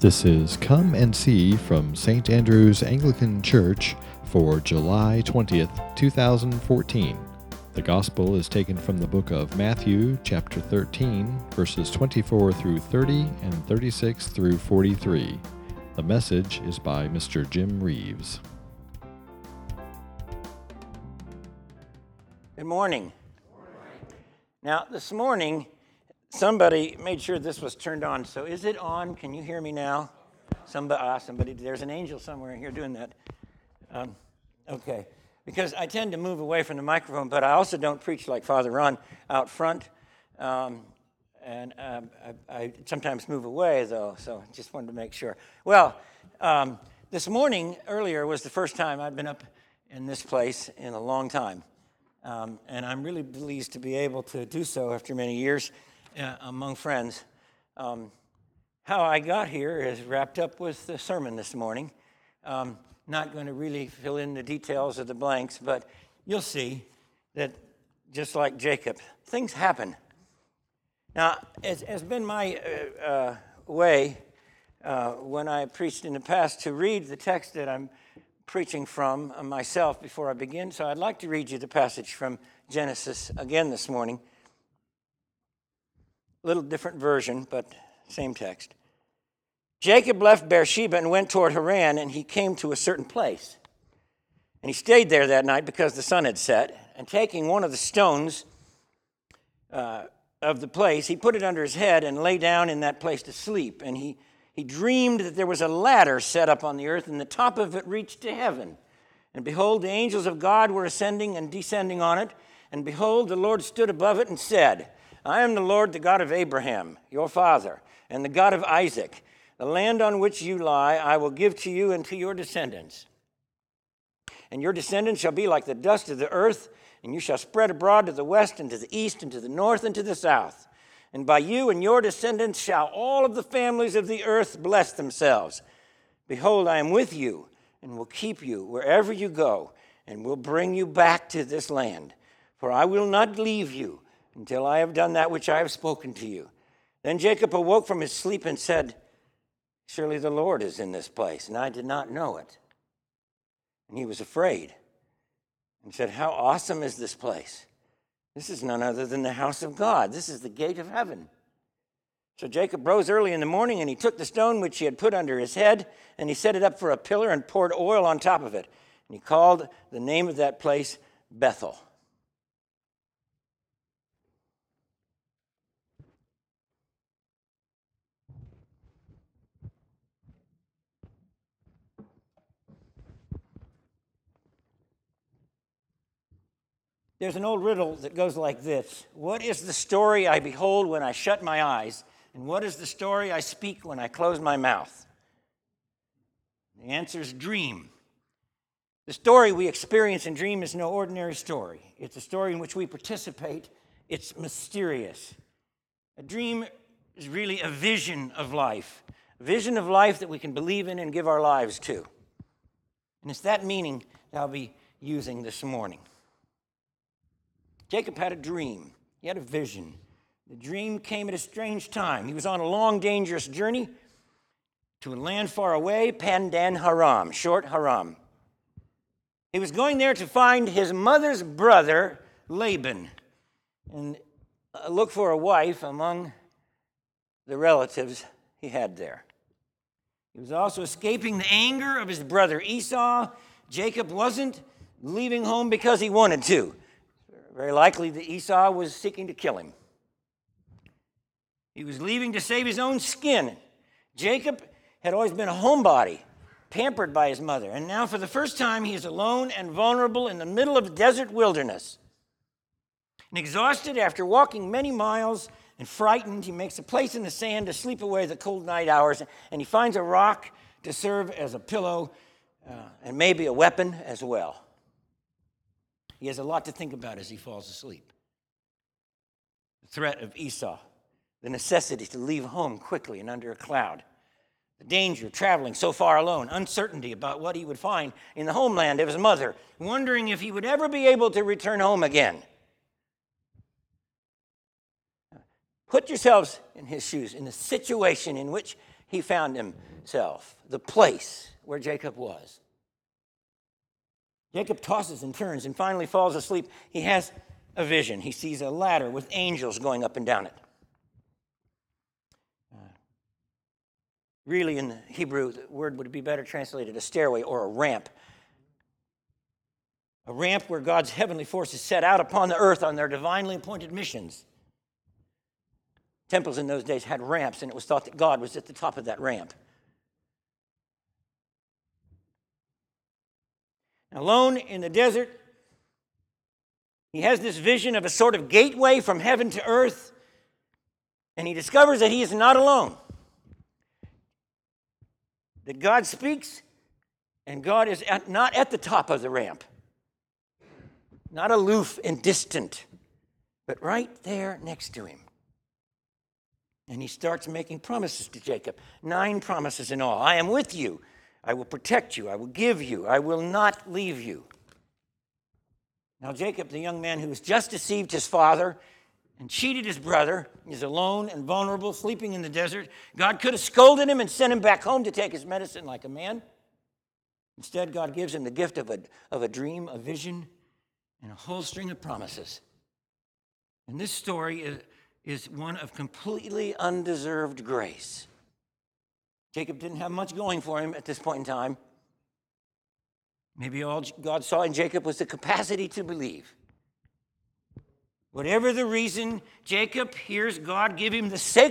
This is Come and See from St. Andrew's Anglican Church for July 20th, 2014. The Gospel is taken from the book of Matthew, chapter 13, verses 24 through 30 and 36 through 43. The message is by Mr. Jim Reeves. Good morning. Now, this morning, somebody made sure this was turned on. So, is it on? Can you hear me now? Somebody, ah, somebody, there's an angel somewhere here doing that. Um, okay. Because I tend to move away from the microphone, but I also don't preach like Father Ron out front. Um, and um, I, I, sometimes move away, though, so just wanted to make sure. Well, um, this morning, earlier, was the first time I've been up in this place in a long time. Um, and I'm really pleased to be able to do so after many years uh, among friends. Um, how I got here is wrapped up with the sermon this morning. Um, not going to really fill in the details of the blanks, but you'll see that just like Jacob, things happen. Now, it's, been my uh, uh, way uh, when I preached in the past to read the text that I'm preaching from uh, myself before I begin, so I'd like to read you the passage from Genesis again this morning. Little different version, but same text. Jacob left Beersheba and went toward Haran, and he came to a certain place. And he stayed there that night because the sun had set. And taking one of the stones uh, of the place, he put it under his head and lay down in that place to sleep. And he he dreamed that there was a ladder set up on the earth, and the top of it reached to heaven. And behold, the angels of God were ascending and descending on it. And behold, the Lord stood above it and said, I am the Lord, the God of Abraham, your father, and the God of Isaac. The land on which you lie, I will give to you and to your descendants. And your descendants shall be like the dust of the earth, and you shall spread abroad to the west and to the east and to the north and to the south. And by you and your descendants shall all of the families of the earth bless themselves. Behold, I am with you and will keep you wherever you go and will bring you back to this land. For I will not leave you until I have done that which I have spoken to you. Then Jacob awoke from his sleep and said, Surely the Lord is in this place, and I did not know it. And he was afraid and said, How awesome is this place! This is none other than the house of God. This is the gate of heaven. So Jacob rose early in the morning and he took the stone which he had put under his head and he set it up for a pillar and poured oil on top of it. And he called the name of that place Bethel. There's an old riddle that goes like this What is the story I behold when I shut my eyes? And what is the story I speak when I close my mouth? The answer is dream. The story we experience in dream is no ordinary story. It's a story in which we participate. It's mysterious. A dream is really a vision of life, a vision of life that we can believe in and give our lives to. And it's that meaning that I'll be using this morning. Jacob had a dream, he had a vision. The dream came at a strange time. He was on a long, dangerous journey to a land far away, Paddan Aram, short Haran. He was going there to find his mother's brother, Laban, and uh, look for a wife among the relatives he had there. He was also escaping the anger of his brother Esau. Jacob wasn't leaving home because he wanted to. Very likely that Esau was seeking to kill him. He was leaving to save his own skin. Jacob had always been a homebody, pampered by his mother, and now for the first time he is alone and vulnerable in the middle of a desert wilderness. And exhausted after walking many miles and frightened, he makes a place in the sand to sleep away the cold night hours, and he finds a rock to serve as a pillow uh, and maybe a weapon as well. He has a lot to think about as he falls asleep. The threat of Esau, the necessity to leave home quickly and under a cloud, the danger of traveling so far alone, uncertainty about what he would find in the homeland of his mother, wondering if he would ever be able to return home again. Put yourselves in his shoes, in the situation in which he found himself, the place where Jacob was. Jacob tosses and turns and finally falls asleep. He has a vision. He sees a ladder with angels going up and down it. Uh, really, in the Hebrew, the word would be better translated a stairway or a ramp. A ramp where God's heavenly forces set out upon the earth on their divinely appointed missions. Temples in those days had ramps, and it was thought that God was at the top of that ramp. Alone in the desert, he has this vision of a sort of gateway from heaven to earth, and he discovers that he is not alone. That God speaks, and God is at, not at the top of the ramp, not aloof and distant, but right there next to him. And he starts making promises to Jacob nine promises in all. I am with you. I will protect you. I will give you. I will not leave you. Now, Jacob, the young man who has just deceived his father and cheated his brother, is alone and vulnerable, sleeping in the desert. God could have scolded him and sent him back home to take his medicine like a man. Instead, God gives him the gift of a, of a dream, a vision, and a whole string of promises. And this story is, is one of completely undeserved grace. Jacob didn't have much going for him at this point in time. Maybe all God saw in Jacob was the capacity to believe. Whatever the reason, Jacob hears God give him the sacred.